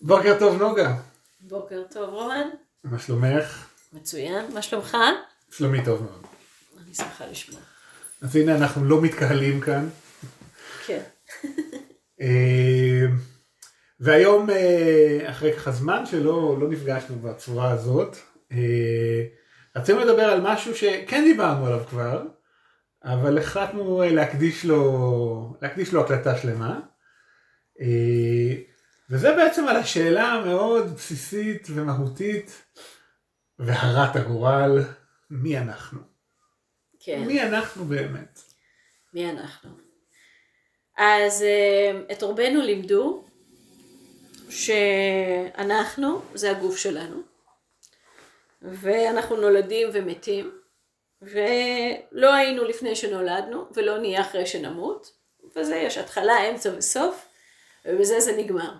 בוקר טוב נוגה. בוקר טוב רומן. מה שלומך? מצוין. מה שלומך? שלומי טוב מאוד. אני שמחה לשמוע. אז הנה אנחנו לא מתקהלים כאן. כן. אה, והיום אה, אחרי ככה זמן שלא לא נפגשנו בצורה הזאת, אה, רצינו לדבר על משהו שכן דיברנו עליו כבר, אבל החלטנו להקדיש לו, להקדיש לו הקלטה שלמה. וזה בעצם על השאלה המאוד בסיסית ומהותית והרת הגורל, מי אנחנו? כן. מי אנחנו באמת? מי אנחנו? אז את רובנו לימדו שאנחנו זה הגוף שלנו, ואנחנו נולדים ומתים, ולא היינו לפני שנולדנו, ולא נהיה אחרי שנמות, וזה יש התחלה, אמצע וסוף, ובזה זה נגמר.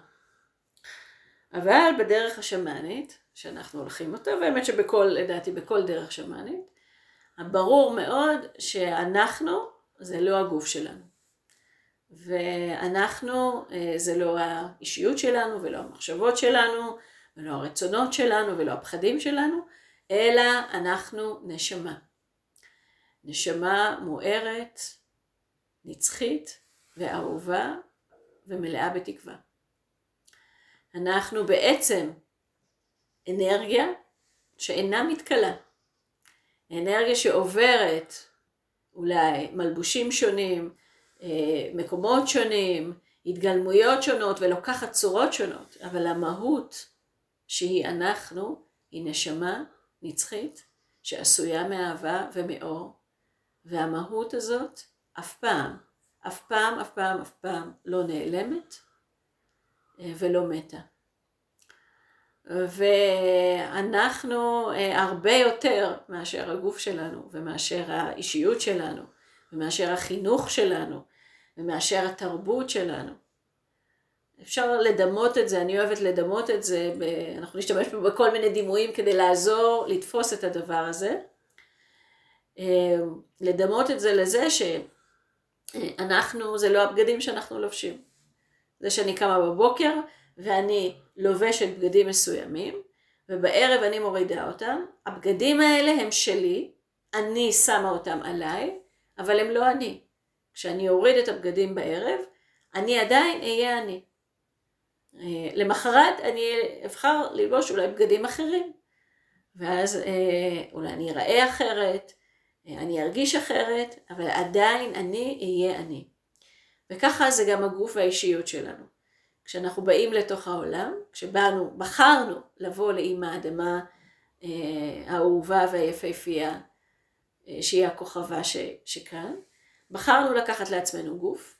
אבל בדרך השמאנית, שאנחנו הולכים אותה, והאמת שבכל, לדעתי בכל דרך שמאנית, ברור מאוד שאנחנו זה לא הגוף שלנו. ואנחנו, אה, זה לא האישיות שלנו ולא המחשבות שלנו ולא הרצונות שלנו ולא הפחדים שלנו, אלא אנחנו נשמה. נשמה מוארת, נצחית ואהובה ומלאה בתקווה. אנחנו בעצם אנרגיה שאינה מתכלה. אנרגיה שעוברת אולי מלבושים שונים, אה, מקומות שונים, התגלמויות שונות ולוקחת צורות שונות, אבל המהות שהיא אנחנו, היא נשמה נצחית שעשויה מאהבה ומאור, והמהות הזאת אף פעם, אף פעם, אף פעם, אף פעם לא נעלמת ולא מתה. ואנחנו אה, הרבה יותר מאשר הגוף שלנו ומאשר האישיות שלנו ומאשר החינוך שלנו ומאשר התרבות שלנו. אפשר לדמות את זה, אני אוהבת לדמות את זה. אנחנו נשתמש פה בכל מיני דימויים כדי לעזור לתפוס את הדבר הזה. אה, לדמות את זה לזה שאנחנו, זה לא הבגדים שאנחנו לובשים. זה שאני קמה בבוקר ואני לובשת בגדים מסוימים, ובערב אני מורידה אותם, הבגדים האלה הם שלי, אני שמה אותם עליי, אבל הם לא אני. כשאני אוריד את הבגדים בערב, אני עדיין אהיה אני. אה, למחרת אני אבחר ללבוש אולי בגדים אחרים, ואז אה, אולי אני אראה אחרת, אה, אני ארגיש אחרת, אבל עדיין אני אהיה אני. וככה זה גם הגוף והאישיות שלנו. כשאנחנו באים לתוך העולם, כשבאנו, בחרנו לבוא לאימא האדמה האהובה והיפהפייה, שהיא הכוכבה ש, שכאן, בחרנו לקחת לעצמנו גוף,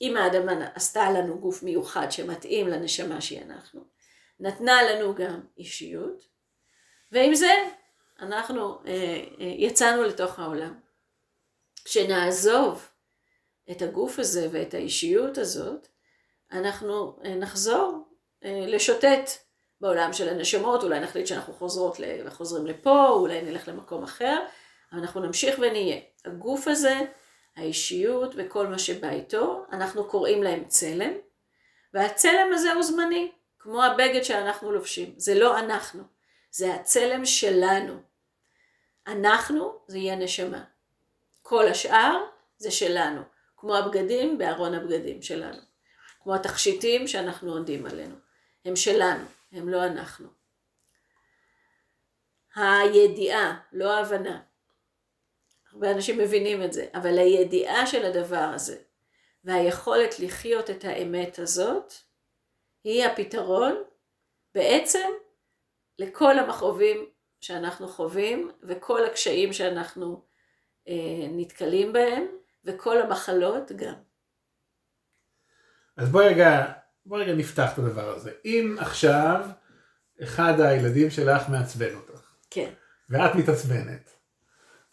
אם האדמה עשתה לנו גוף מיוחד שמתאים לנשמה שהיא אנחנו, נתנה לנו גם אישיות, ועם זה אנחנו אה, אה, יצאנו לתוך העולם. כשנעזוב את הגוף הזה ואת האישיות הזאת, אנחנו אה, נחזור אה, לשוטט בעולם של הנשמות, אולי נחליט שאנחנו חוזרות וחוזרים לפה, אולי נלך למקום אחר, אבל אנחנו נמשיך ונהיה. הגוף הזה האישיות וכל מה שבא איתו, אנחנו קוראים להם צלם, והצלם הזה הוא זמני, כמו הבגד שאנחנו לובשים, זה לא אנחנו, זה הצלם שלנו. אנחנו זה יהיה נשמה. כל השאר זה שלנו, כמו הבגדים בארון הבגדים שלנו, כמו התכשיטים שאנחנו עונדים עלינו, הם שלנו, הם לא אנחנו. הידיעה, לא ההבנה, הרבה אנשים מבינים את זה, אבל הידיעה של הדבר הזה והיכולת לחיות את האמת הזאת היא הפתרון בעצם לכל המכאובים שאנחנו חווים וכל הקשיים שאנחנו אה, נתקלים בהם וכל המחלות גם. אז בואי רגע, בואי רגע נפתח את הדבר הזה. אם עכשיו אחד הילדים שלך מעצבן אותך. כן. ואת מתעצבנת.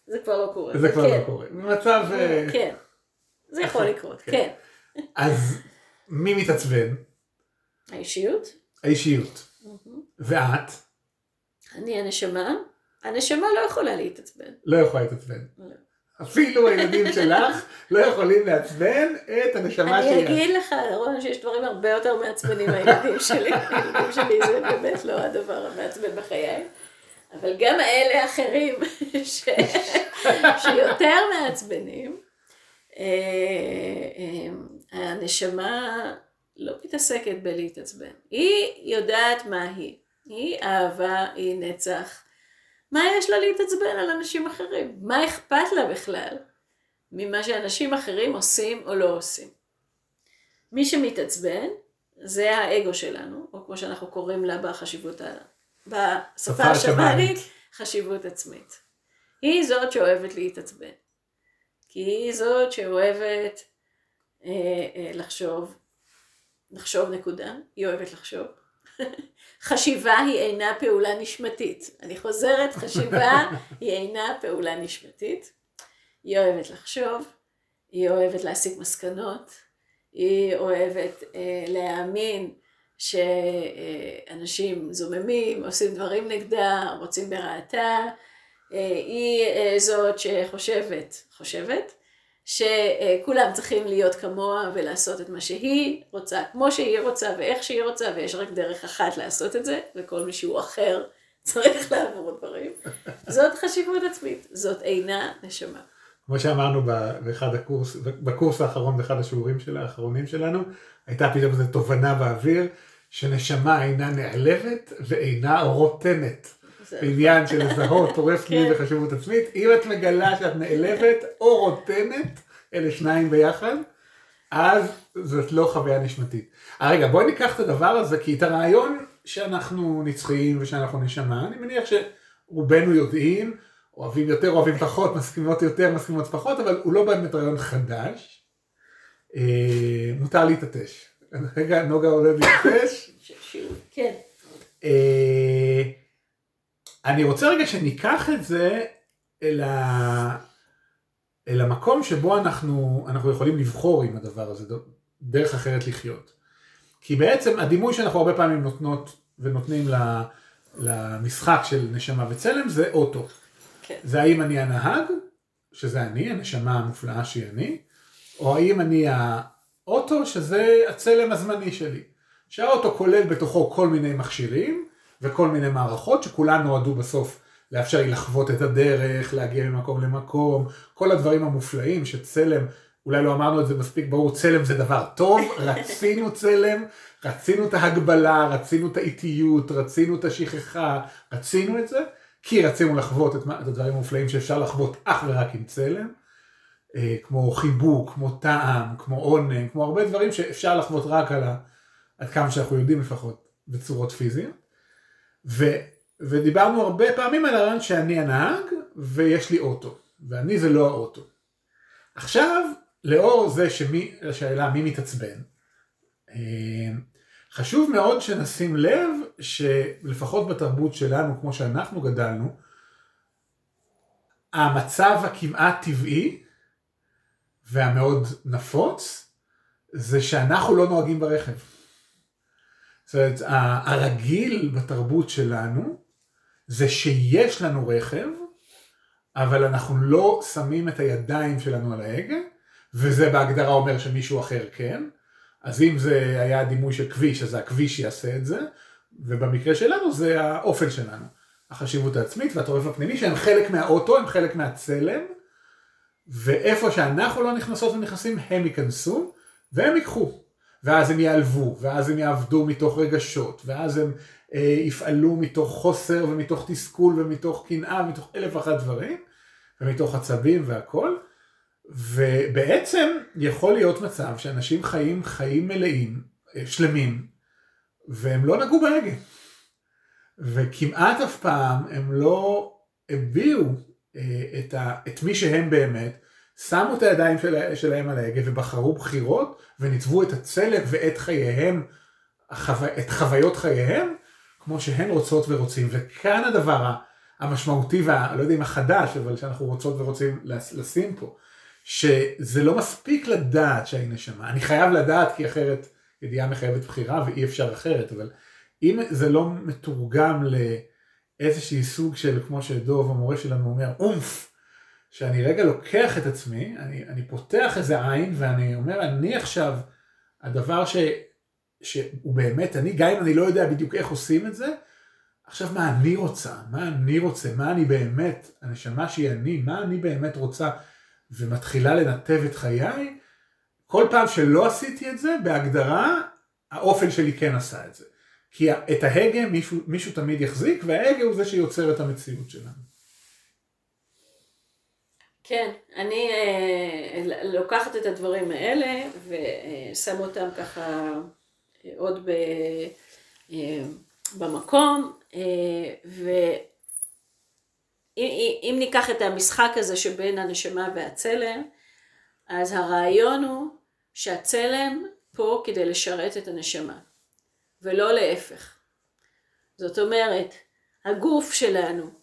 זה כבר לא קורה. זה כבר לא כן. לא קורה. במצב... אה, כן. זה יכול לקרות, כן. כן. אז מי מתעצבן? האישיות. האישיות. ואת? אני הנשמה. הנשמה לא יכולה להתעצבן. לא יכולה להתעצבן. לא. אפילו הילדים שלך לא יכולים לעצבן את הנשמה אני שלי. אגיד לך, רון, שיש דברים הרבה יותר מעצבנים מהילדים שלי. הילדים שלי זה באמת לא הדבר המעצבן בחיי. אבל גם אלה אחרים ש... שיותר מעצבנים, אה, אה, הנשמה לא מתעסקת בלהתעצבן. היא יודעת מה היא. היא אהבה, היא נצח. מה יש לה להתעצבן על אנשים אחרים? מה אכפת לה בכלל ממה שאנשים אחרים עושים או לא עושים? מי שמתעצבן זה האגו שלנו, או כמו שאנחנו קוראים לה בחשיבות, ה... בשפה השמאנית. חשיבות עצמית. היא זאת שאוהבת להתעצבן. כי היא זאת שאוהבת אה, אה, לחשוב, לחשוב נקודה, היא אוהבת לחשוב. חשיבה היא אינה פעולה נשמתית. אני חוזרת, חשיבה היא אינה פעולה נשמתית. היא אוהבת לחשוב, היא אוהבת להסיק מסקנות, היא אוהבת אה, להאמין שאנשים זוממים, עושים דברים נגדה, רוצים ברעתה. אה, היא אה, זאת שחושבת, חושבת, שכולם צריכים להיות כמוה ולעשות את מה שהיא רוצה, כמו שהיא רוצה ואיך שהיא רוצה, ויש רק דרך אחת לעשות את זה, וכל מי שהוא אחר צריך לעבור דברים. זאת חשיבות עצמית, זאת אינה נשמה. כמו שאמרנו באחד הקורס, בקורס האחרון, באחד השיעורים של האחרונים שלנו, הייתה פתאום איזו תובנה באוויר, שנשמה אינה נעלבת ואינה רוטנת. בעניין של לזהות טורף כן. פנים וחשיבות עצמית, אם את מגלה שאת נעלבת או רוטנת, אלה שניים ביחד, אז זאת לא חוויה נשמתית. אה, רגע, בואי ניקח את הדבר הזה, כי את הרעיון שאנחנו נצחיים ושאנחנו נשמה, אני מניח שרובנו יודעים, אוהבים יותר, אוהבים פחות, מסכימות יותר, מסכימות פחות, אבל הוא לא באמת רעיון חדש. אה, מותר להתעטש. רגע, נוגה עולה להתעטש. כן, אה, אני רוצה רגע שניקח את זה אל, ה... אל המקום שבו אנחנו, אנחנו יכולים לבחור עם הדבר הזה, דרך אחרת לחיות. כי בעצם הדימוי שאנחנו הרבה פעמים נותנות ונותנים למשחק של נשמה וצלם זה אוטו. כן. זה האם אני הנהג, שזה אני, הנשמה המופלאה שהיא אני, או האם אני האוטו, שזה הצלם הזמני שלי. שהאוטו כולל בתוכו כל מיני מכשירים וכל מיני מערכות שכולן נועדו בסוף לאפשר לי לחוות את הדרך, להגיע ממקום למקום, כל הדברים המופלאים שצלם, אולי לא אמרנו את זה מספיק ברור, צלם זה דבר טוב, רצינו צלם, רצינו את ההגבלה, רצינו את האיטיות, רצינו את השכחה, רצינו את זה, כי רצינו לחוות את, את הדברים המופלאים שאפשר לחוות אך ורק עם צלם, אה, כמו חיבוק, כמו טעם, כמו עונג, כמו הרבה דברים שאפשר לחוות רק על ה... עד כמה שאנחנו יודעים לפחות, בצורות פיזיות. ו, ודיברנו הרבה פעמים על הרעיון שאני הנהג ויש לי אוטו, ואני זה לא האוטו. עכשיו, לאור זה שמי, השאלה מי מתעצבן, אה, חשוב מאוד שנשים לב שלפחות בתרבות שלנו, כמו שאנחנו גדלנו, המצב הכמעט טבעי והמאוד נפוץ, זה שאנחנו לא נוהגים ברכב. זאת אומרת, הרגיל בתרבות שלנו זה שיש לנו רכב, אבל אנחנו לא שמים את הידיים שלנו על ההגה, וזה בהגדרה אומר שמישהו אחר כן. אז אם זה היה דימוי של כביש, אז הכביש יעשה את זה, ובמקרה שלנו זה האופן שלנו. החשיבות העצמית והטורף הפנימי, שהם חלק מהאוטו, הם חלק מהצלם, ואיפה שאנחנו לא נכנסות ונכנסים, הם ייכנסו, והם ייקחו. ואז הם ייעלבו, ואז הם יעבדו מתוך רגשות, ואז הם אה, יפעלו מתוך חוסר ומתוך תסכול ומתוך קנאה ומתוך אלף ואחת דברים, ומתוך עצבים והכל. ובעצם יכול להיות מצב שאנשים חיים חיים מלאים, אה, שלמים, והם לא נגעו בהגה. וכמעט אף פעם הם לא הביעו אה, את, ה, את מי שהם באמת, שמו את הידיים של, שלהם על ההגה ובחרו בחירות וניתבו את הצלם ואת חייהם, החו... את חוויות חייהם, כמו שהן רוצות ורוצים. וכאן הדבר המשמעותי וה... לא יודע אם החדש, אבל שאנחנו רוצות ורוצים לשים פה, שזה לא מספיק לדעת שאני נשמה. אני חייב לדעת כי אחרת ידיעה מחייבת בחירה ואי אפשר אחרת, אבל אם זה לא מתורגם לאיזשהי סוג של, כמו שדוב המורה שלנו אומר, אומף, שאני רגע לוקח את עצמי, אני, אני פותח איזה עין ואני אומר, אני עכשיו, הדבר ש, שהוא באמת, אני, גם אם אני לא יודע בדיוק איך עושים את זה, עכשיו מה אני רוצה, מה אני רוצה, מה אני באמת, הנשמה שהיא אני, מה אני באמת רוצה, ומתחילה לנתב את חיי, כל פעם שלא עשיתי את זה, בהגדרה, האופן שלי כן עשה את זה. כי את ההגה מישהו, מישהו תמיד יחזיק, וההגה הוא זה שיוצר את המציאות שלנו. כן, אני אה, לוקחת את הדברים האלה ושם אותם ככה אה, עוד ב, אה, במקום, אה, ואם ניקח את המשחק הזה שבין הנשמה והצלם, אז הרעיון הוא שהצלם פה כדי לשרת את הנשמה, ולא להפך. זאת אומרת, הגוף שלנו,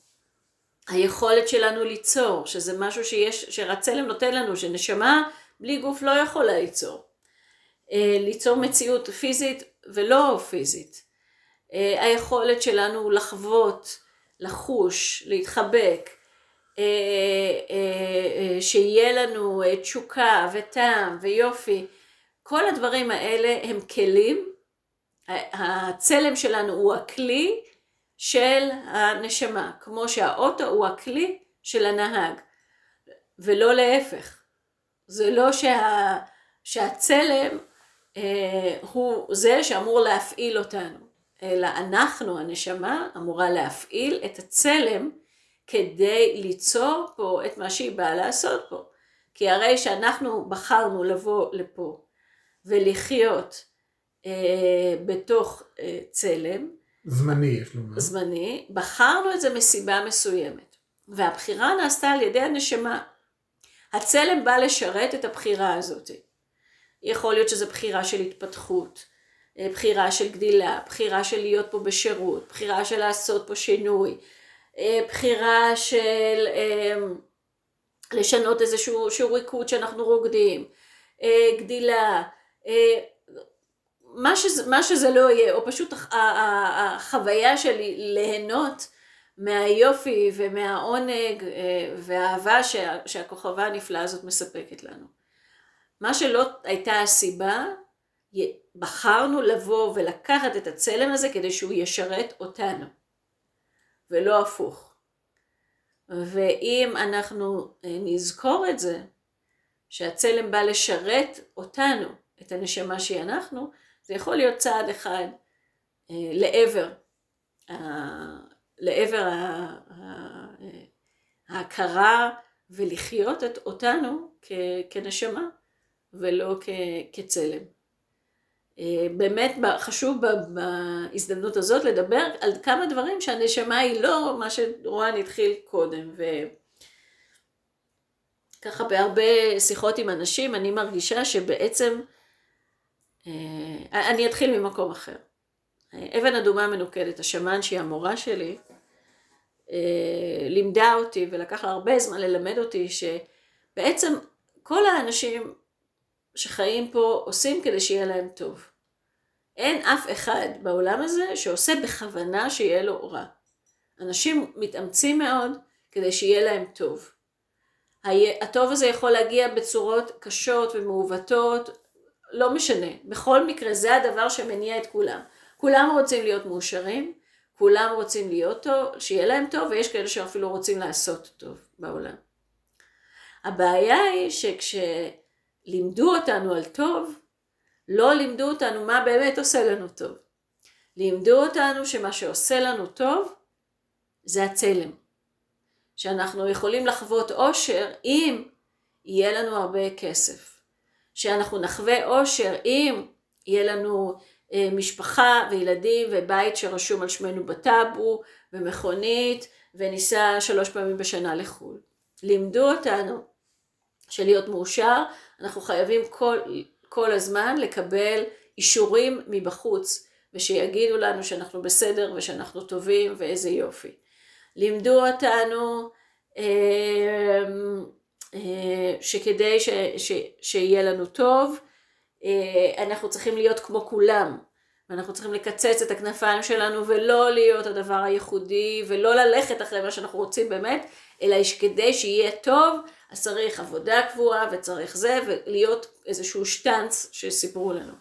היכולת שלנו ליצור, שזה משהו שיש, שהצלם נותן לנו, שנשמה בלי גוף לא יכולה ליצור. אה, ליצור מציאות פיזית ולא פיזית. אה, היכולת שלנו לחוות, לחוש, להתחבק, אה, שיהיה לנו תשוקה וטעם ויופי, כל הדברים האלה הם כלים, הצלם שלנו הוא הכלי של הנשמה, כמו שהאוטו הוא הכלי של הנהג, ולא להפך. זה לא שה, שהצלם אה, הוא זה שאמור להפעיל אותנו. אלא אנחנו, הנשמה, אמורה להפעיל את הצלם כדי ליצור פה את מה שהיא באה לעשות פה. כי הרי שאנחנו בחרנו לבוא לפה ולחיות אה, בתוך אה, צלם, זמני יש לומר. זמני, בחרנו את זה מסיבה מסוימת. והבחירה נעשתה על ידי הנשמה. הצלם בא לשרת את הבחירה הזאת. יכול להיות שזו בחירה של התפתחות, אה, בחירה של גדילה, בחירה של להיות פה בשירות, בחירה של לעשות פה שינוי, אה, בחירה של אה, לשנות איזשהו ריקוד שאנחנו רוקדים, גדילה, מה שזה, מה שזה לא יהיה, או פשוט החוויה שלי ליהנות מהיופי ומהעונג והאהבה שהכוכבה הנפלאה הזאת מספקת לנו. מה שלא הייתה הסיבה, בחרנו לבוא ולקחת את הצלם הזה כדי שהוא ישרת אותנו, ולא הפוך. ואם אנחנו אה, נזכור את זה, שהצלם בא לשרת אותנו, את הנשמה שהיא אנחנו, זה יכול להיות צעד אחד אה, לעבר, לעבר ההכרה ולחיות את אותנו כנשמה ולא כצלם. אה, באמת חשוב בהזדמנות הזאת לדבר על כמה דברים שהנשמה היא לא מה שרואן התחיל קודם. וככה בהרבה שיחות עם אנשים אני מרגישה שבעצם, אני אתחיל ממקום אחר. אבן אדומה מנוקדת, השמן שהיא המורה שלי, אה, לימדה אותי ולקח לה הרבה זמן ללמד אותי שבעצם כל האנשים שחיים פה עושים כדי שיהיה להם טוב. אין אף אחד בעולם הזה שעושה בכוונה שיהיה לו רע. אנשים מתאמצים מאוד כדי שיהיה להם טוב. הטוב הזה יכול להגיע בצורות קשות ומעוותות, לא משנה. בכל מקרה זה הדבר שמניע את כולם. כולם רוצים להיות מאושרים, כולם רוצים להיות טוב, שיהיה להם טוב, ויש כאלה שאפילו רוצים לעשות טוב בעולם. הבעיה היא שכש... לימדו אותנו על טוב, לא לימדו אותנו מה באמת עושה לנו טוב. לימדו אותנו שמה שעושה לנו טוב זה הצלם. שאנחנו יכולים לחוות אושר אם יהיה לנו הרבה כסף. שאנחנו נחווה אושר אם יהיה לנו אה, משפחה וילדים ובית שרשום על שמנו בטאבו ומכונית וניסע שלוש פעמים בשנה לחו"ל. לימדו אותנו שלהיות מאושר אנחנו חייבים כל, כל הזמן לקבל אישורים מבחוץ, ושיגידו לנו שאנחנו בסדר ושאנחנו טובים ואיזה יופי. לימדו אותנו אה, שכדי ש, ש, שיהיה לנו טוב, אה, אנחנו צריכים להיות כמו כולם, ואנחנו צריכים לקצץ את הכנפיים שלנו ולא להיות הדבר הייחודי ולא ללכת אחרי מה שאנחנו רוצים באמת, אלא כדי שיהיה טוב, אז צריך עבודה קבועה וצריך זה, ולהיות איזשהו שטאנץ שסיפרו לנו.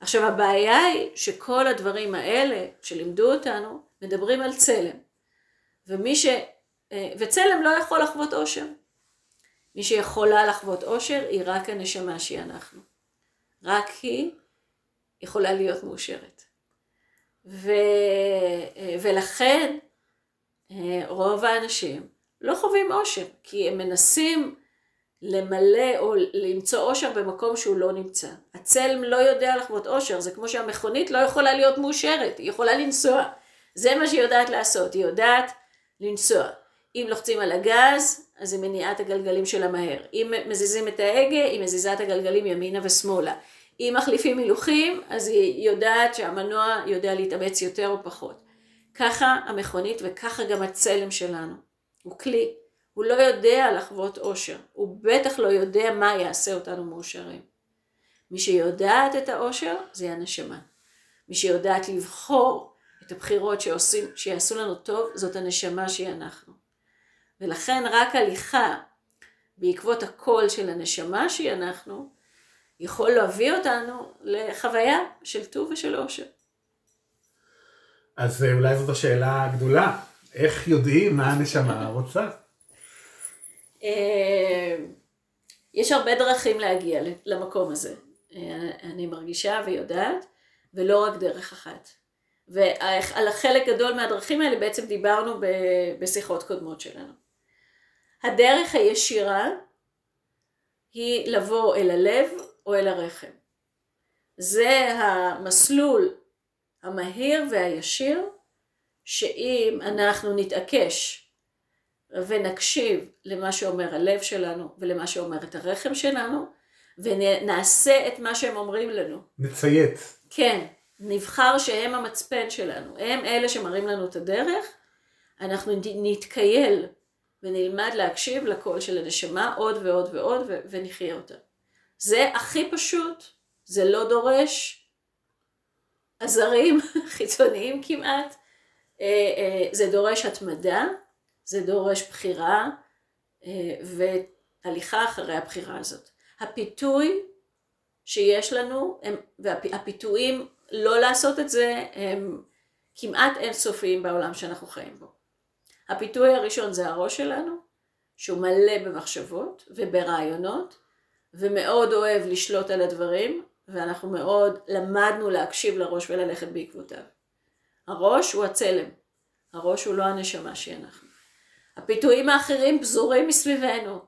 עכשיו הבעיה היא שכל הדברים האלה שלימדו אותנו, מדברים על צלם. ומי ש... אה, וצלם לא יכול לחוות עושר. מי שיכולה לחוות עושר היא רק הנשמה שהיא אנחנו. רק היא יכולה להיות מאושרת. ו... ולכן אה, רוב האנשים לא חווים עושר, כי הם מנסים למלא או למצוא עושר במקום שהוא לא נמצא. הצלם לא יודע לחוות עושר, זה כמו שהמכונית לא יכולה להיות מאושרת, היא יכולה לנסוע. זה מה שהיא יודעת לעשות, היא יודעת לנסוע. אם לוחצים על הגז, אז היא מניעה את הגלגלים שלה מהר. אם מזיזים את ההגה, היא מזיזה את הגלגלים ימינה ושמאלה. אם מחליפים הילוכים, אז היא יודעת שהמנוע יודע להתאמץ יותר או פחות. ככה המכונית וככה גם הצלם שלנו. הוא כלי. הוא לא יודע לחוות אושר. הוא בטח לא יודע מה יעשה אותנו מאושרים. מי שיודעת את האושר זה הנשמה. מי שיודעת לבחור את הבחירות שעושים, שיעשו לנו טוב, זאת הנשמה שהיא אנחנו. ולכן רק הליכה בעקבות הקול של הנשמה שהיא אנחנו, יכול להביא אותנו לחוויה של טוב ושל עושר. אז אה, אולי זאת השאלה הגדולה, איך יודעים מה הנשמה רוצה? אה, יש הרבה דרכים להגיע למקום הזה, אה, אני מרגישה ויודעת, ולא רק דרך אחת. ועל החלק גדול מהדרכים האלה בעצם דיברנו בשיחות קודמות שלנו. הדרך הישירה היא לבוא אל הלב או אל הרחם. זה המסלול המהיר והישיר שאם אנחנו נתעקש ונקשיב למה שאומר הלב שלנו ולמה שאומר את הרחם שלנו ונעשה את מה שהם אומרים לנו. נציית. כן, נבחר שהם המצפן שלנו, הם אלה שמראים לנו את הדרך, אנחנו נתקייל ונלמד להקשיב לקול של הנשמה עוד ועוד ועוד ונחיה אותה. זה הכי פשוט, זה לא דורש עזרים חיצוניים כמעט, אה, אה, זה דורש התמדה, זה דורש בחירה אה, והליכה אחרי הבחירה הזאת. הפיתוי שיש לנו, הם, והפיתויים לא לעשות את זה הם כמעט אינסופיים בעולם שאנחנו חיים בו. הפיתוי הראשון זה הראש שלנו, שהוא מלא במחשבות וברעיונות, ומאוד אוהב לשלוט על הדברים, ואנחנו מאוד למדנו להקשיב לראש וללכת בעקבותיו. הראש הוא הצלם, הראש הוא לא הנשמה שהיא אנחנו. הפיתויים האחרים פזורים מסביבנו,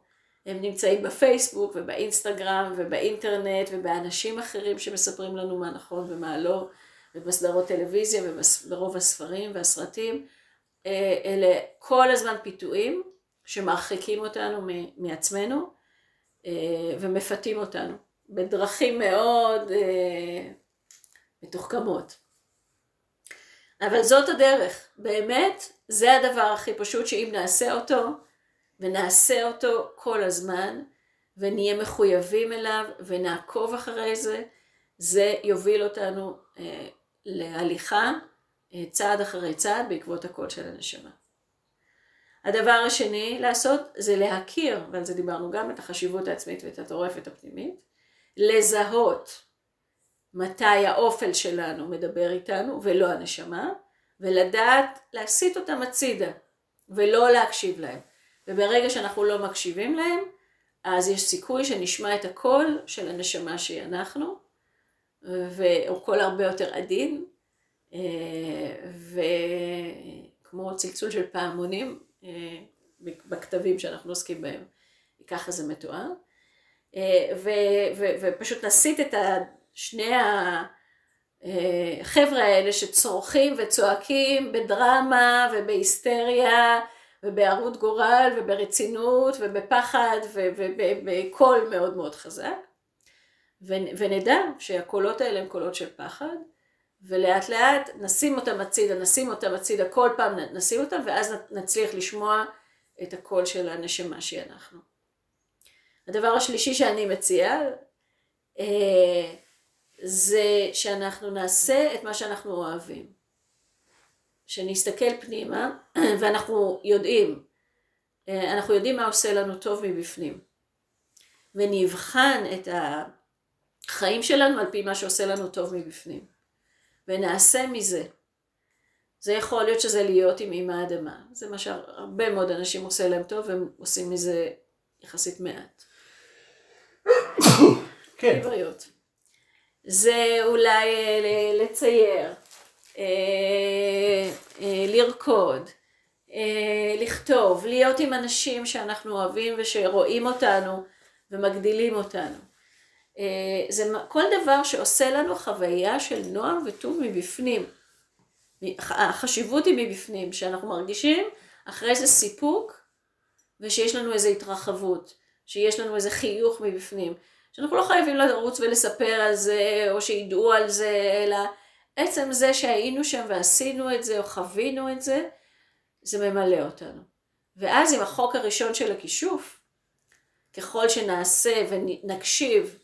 הם נמצאים בפייסבוק ובאינסטגרם ובאינטרנט ובאנשים אחרים שמספרים לנו מה נכון ומה לא, ובסדרות טלוויזיה וברוב הספרים והסרטים. אה, אלה כל הזמן פיתויים שמרחיקים אותנו מעצמנו אה, ומפתים אותנו בדרכים מאוד אה, מתוחכמות. אבל זאת הדרך, באמת זה הדבר הכי פשוט שאם נעשה אותו ונעשה אותו כל הזמן ונהיה מחויבים אליו ונעקוב אחרי זה, זה יוביל אותנו להליכה צעד אחרי צעד בעקבות הקול של הנשמה. הדבר השני לעשות זה להכיר, ועל זה דיברנו גם, את החשיבות העצמית ואת הטורפת הפנימית, לזהות מתי האופל שלנו מדבר איתנו ולא הנשמה, ולדעת להסיט אותם הצידה ולא להקשיב להם. וברגע שאנחנו לא מקשיבים להם, אז יש סיכוי שנשמע את הקול של הנשמה שהיא אנחנו, והוא קול הרבה יותר עדין, וכמו צלצול של פעמונים בכתבים שאנחנו עוסקים בהם, ככה זה מתואר. ו, ו, ופשוט נסיט את שני החבר'ה האלה שצורכים וצועקים בדרמה ובהיסטריה ובערות גורל וברצינות ובפחד ובקול מאוד מאוד חזק ונדע שהקולות האלה הם קולות של פחד ולאט לאט נשים אותם הצידה, נשים אותם הצידה, כל פעם נשים אותם ואז נצליח לשמוע את הקול של הנשמה שהיא אנחנו. הדבר השלישי שאני מציעה, אה, זה שאנחנו נעשה את מה שאנחנו אוהבים. שנסתכל פנימה, ואנחנו יודעים, אה, אנחנו יודעים מה עושה לנו טוב מבפנים. ונבחן את החיים שלנו על פי מה שעושה לנו טוב מבפנים. ונעשה מזה. זה יכול להיות שזה להיות עם אימא האדמה. זה מה שהרבה מאוד אנשים עושה להם טוב, והם עושים מזה יחסית מעט. כן. עבריות. זה אולי אה, לצייר, אה, אה, לרקוד, לכתוב, להיות עם אנשים שאנחנו אוהבים ושרואים אותנו ומגדילים אותנו. זה כל דבר שעושה לנו חוויה של נועם וטוב מבפנים. החשיבות היא מבפנים, שאנחנו מרגישים אחרי זה סיפוק ושיש לנו איזו התרחבות, שיש לנו איזה חיוך מבפנים. שאנחנו לא חייבים לרוץ ולספר על זה, או שידעו על זה, אלא עצם זה שהיינו שם ועשינו את זה, או חווינו את זה, זה ממלא אותנו. ואז עם החוק הראשון של הכישוף, ככל שנעשה ונקשיב,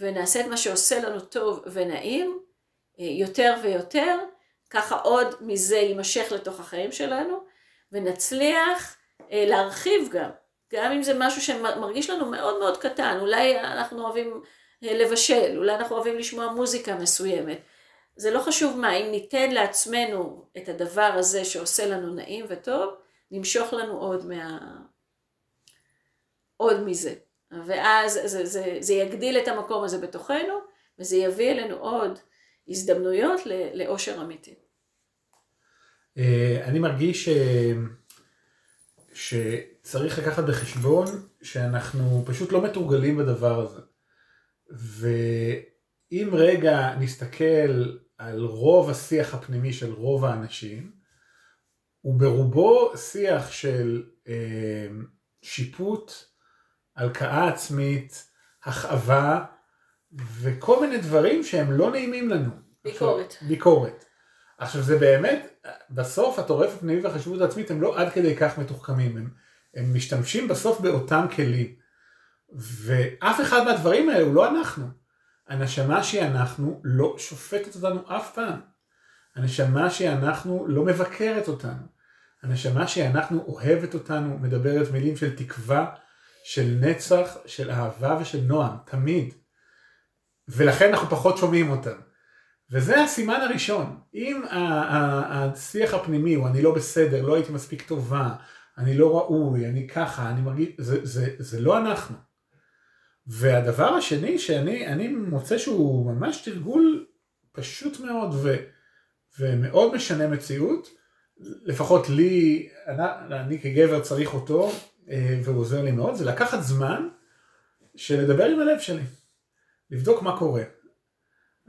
ונעשה את מה שעושה לנו טוב ונעים, אה, יותר ויותר, ככה עוד מזה יימשך לתוך החיים שלנו, ונצליח אה, להרחיב גם גם אם זה משהו שמרגיש לנו מאוד מאוד קטן, אולי אנחנו אוהבים אה, לבשל, אולי אנחנו אוהבים לשמוע מוזיקה מסוימת. זה לא חשוב מה, אם ניתן לעצמנו את הדבר הזה שעושה לנו נעים וטוב, נמשוך לנו עוד מה... עוד מזה. ואז זה, זה, זה יגדיל את המקום הזה בתוכנו, וזה יביא אלינו עוד הזדמנויות לאושר אמיתי. אה, אני מרגיש אה, שצריך לקחת בחשבון שאנחנו פשוט לא מתורגלים בדבר הזה. ואם רגע נסתכל על רוב השיח הפנימי של רוב האנשים, הוא ברובו שיח של אה, שיפוט, הלקאה עצמית, הכאבה, וכל מיני דברים שהם לא נעימים לנו. ביקורת. עכשיו, ביקורת. עכשיו זה באמת, בסוף הטורף הפנימי והחשיבות העצמית הם לא עד כדי כך מתוחכמים, הם, הם משתמשים בסוף באותם כלים. ואף אחד מהדברים האלה הוא לא אנחנו. הנשמה שהיא אנחנו לא שופטת אותנו אף פעם. הנשמה שהיא אנחנו לא מבקרת אותנו. הנשמה שהיא אנחנו אוהבת אותנו, מדברת מילים של תקווה, של נצח, של אהבה ושל נועם, תמיד. ולכן אנחנו פחות שומעים אותם. וזה הסימן הראשון. אם השיח הפנימי הוא אני לא בסדר, לא הייתי מספיק טובה, אני לא ראוי, אני ככה, אני מרגיש, זה, זה, זה לא אנחנו. והדבר השני שאני מוצא שהוא ממש תרגול פשוט מאוד ו, ומאוד משנה מציאות, לפחות לי, אני, אני כגבר צריך אותו והוא עוזר לי מאוד, זה לקחת זמן של לדבר עם הלב שלי, לבדוק מה קורה.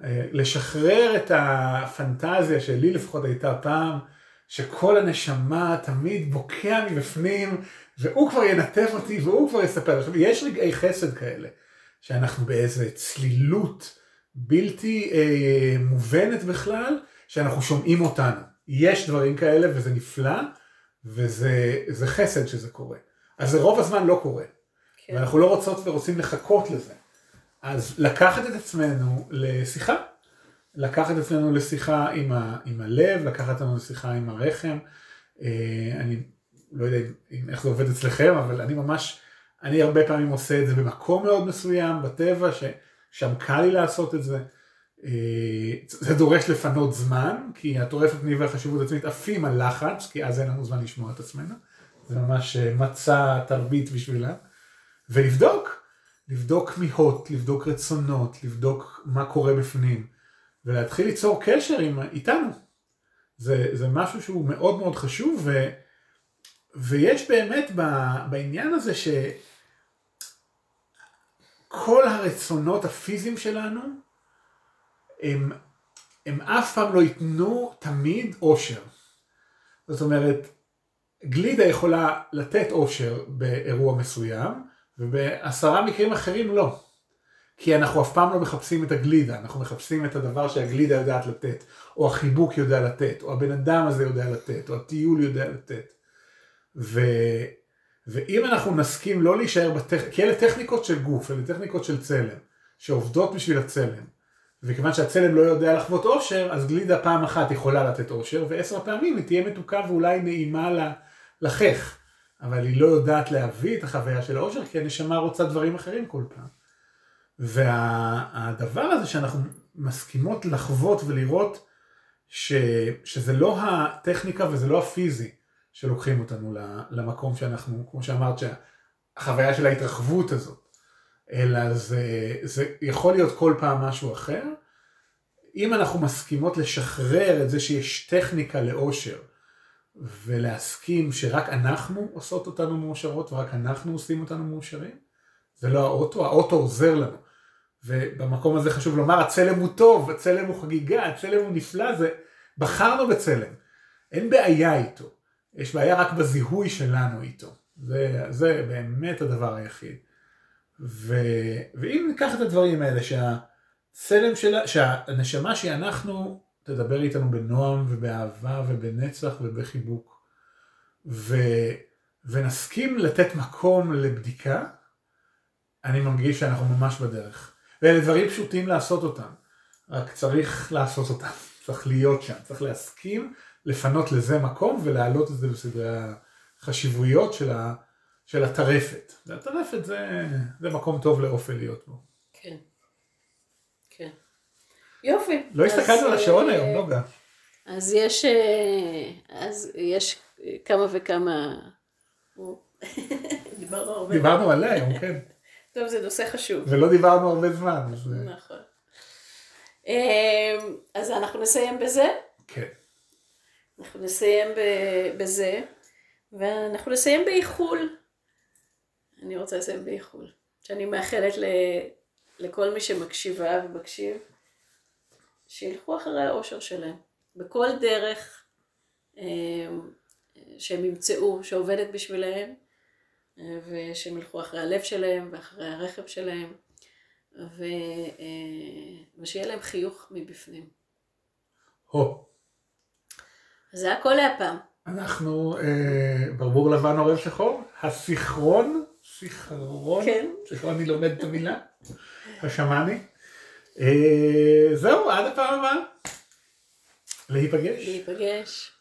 אה, לשחרר את הפנטזיה שלי לפחות הייתה פעם, שכל הנשמה תמיד בוקע מבפנים, והוא כבר ינתב אותי והוא כבר יספר. עכשיו, יש רגעי חסד כאלה, שאנחנו באיזה צלילות בלתי אה, מובנת בכלל, שאנחנו שומעים אותנו. יש דברים כאלה וזה נפלא, וזה חסד שזה קורה. אז זה רוב הזמן לא קורה. כן. ואנחנו לא רוצות ורוצים לחכות לזה. אז לקחת את עצמנו לשיחה, לקחת את עצמנו לשיחה עם, ה, עם הלב, לקחת עצמנו לשיחה עם הרחם. אה, אני לא יודע אם, איך זה עובד אצלכם, אבל אני ממש, אני הרבה פעמים עושה את זה במקום מאוד מסוים, בטבע, ששם קל לי לעשות את זה. אה, זה דורש לפנות זמן, כי הטורף הפנימי והחשיבות עצמית עפים על לחץ, כי אז אין לנו זמן לשמוע את עצמנו. זה ממש אה, מצע תרבית בשבילה. ולבדוק, לבדוק כמיהות, לבדוק רצונות, לבדוק מה קורה בפנים, ולהתחיל ליצור קשר עם, איתנו. זה, זה משהו שהוא מאוד מאוד חשוב, ו, ויש באמת ב, בעניין הזה שכל הרצונות הפיזיים שלנו, הם, הם אף פעם לא ייתנו תמיד אושר. זאת אומרת, גלידה יכולה לתת אושר באירוע מסוים, ובעשרה מקרים אחרים לא. כי אנחנו אף פעם לא מחפשים את הגלידה, אנחנו מחפשים את הדבר שהגלידה יודעת לתת, או החיבוק יודע לתת, או הבן אדם הזה יודע לתת, או הטיול יודע לתת. ו... ואם אנחנו נסכים לא להישאר בטכניקות, כי אלה טכניקות של גוף, אלה טכניקות של צלם, שעובדות בשביל הצלם. וכיוון שהצלם לא יודע לחוות אושר, אז גלידה פעם אחת יכולה לתת אושר, ועשר פעמים היא תהיה מתוקה ואולי נעימה לחך. אבל היא לא יודעת להביא את החוויה של האושר, כי הנשמה רוצה דברים אחרים כל פעם. והדבר הזה שאנחנו מסכימות לחוות ולראות ש, שזה לא הטכניקה וזה לא הפיזי שלוקחים אותנו למקום שאנחנו, כמו שאמרת, שהחוויה של ההתרחבות הזאת, אלא זה, זה יכול להיות כל פעם משהו אחר. אם אנחנו מסכימות לשחרר את זה שיש טכניקה לאושר, ולהסכים שרק אנחנו עושות אותנו מאושרות ורק אנחנו עושים אותנו מאושרים, זה לא האוטו, האוטו עוזר לנו. ובמקום הזה חשוב לומר, הצלם הוא טוב, הצלם הוא חגיגה, הצלם הוא נפלא, זה... בחרנו בצלם. אין בעיה איתו. יש בעיה רק בזיהוי שלנו איתו. זה, זה באמת הדבר היחיד. ו, ואם ניקח את הדברים האלה, שהצלם שלה, שהנשמה שאנחנו תדבר איתנו בנועם ובאהבה ובנצח ובחיבוק, ו, ונסכים לתת מקום לבדיקה, אני מרגיש שאנחנו ממש בדרך. ואלה דברים פשוטים לעשות אותם, רק צריך לעשות אותם, צריך להיות שם, צריך להסכים לפנות לזה מקום ולהעלות את זה בסדרי החשיבויות של, ה, של הטרפת. והטרפת זה, זה מקום טוב לאופל להיות בו. כן. כן. יופי. לא הסתכלנו על השעון היום, נוגה. אז יש, אה, אז יש כמה וכמה... דיברנו הרבה. דיברנו עליה היום, כן. טוב, זה נושא חשוב. ולא דיברנו הרבה זמן. אז... נכון. אמ, אז אנחנו נסיים בזה. כן. אנחנו נסיים בזה, ואנחנו נסיים באיחול. אני רוצה לסיים באיחול. שאני מאחלת לכל מי שמקשיבה ומקשיב, שילכו אחרי האושר שלהם. בכל דרך אמ, שהם ימצאו שעובדת בשבילהם, ושהם ילכו אחרי הלב שלהם ואחרי הרכב שלהם, ו... אה, ושיהיה להם חיוך מבפנים. הו. זה הכל להפעם. אנחנו אה, ברבור לבן עורב שחור, הסיכרון, סיכרון, כן. שכבר אני לומד את המילה, השמאני. אה, זהו, עד הפעם הבאה. להיפגש. להיפגש.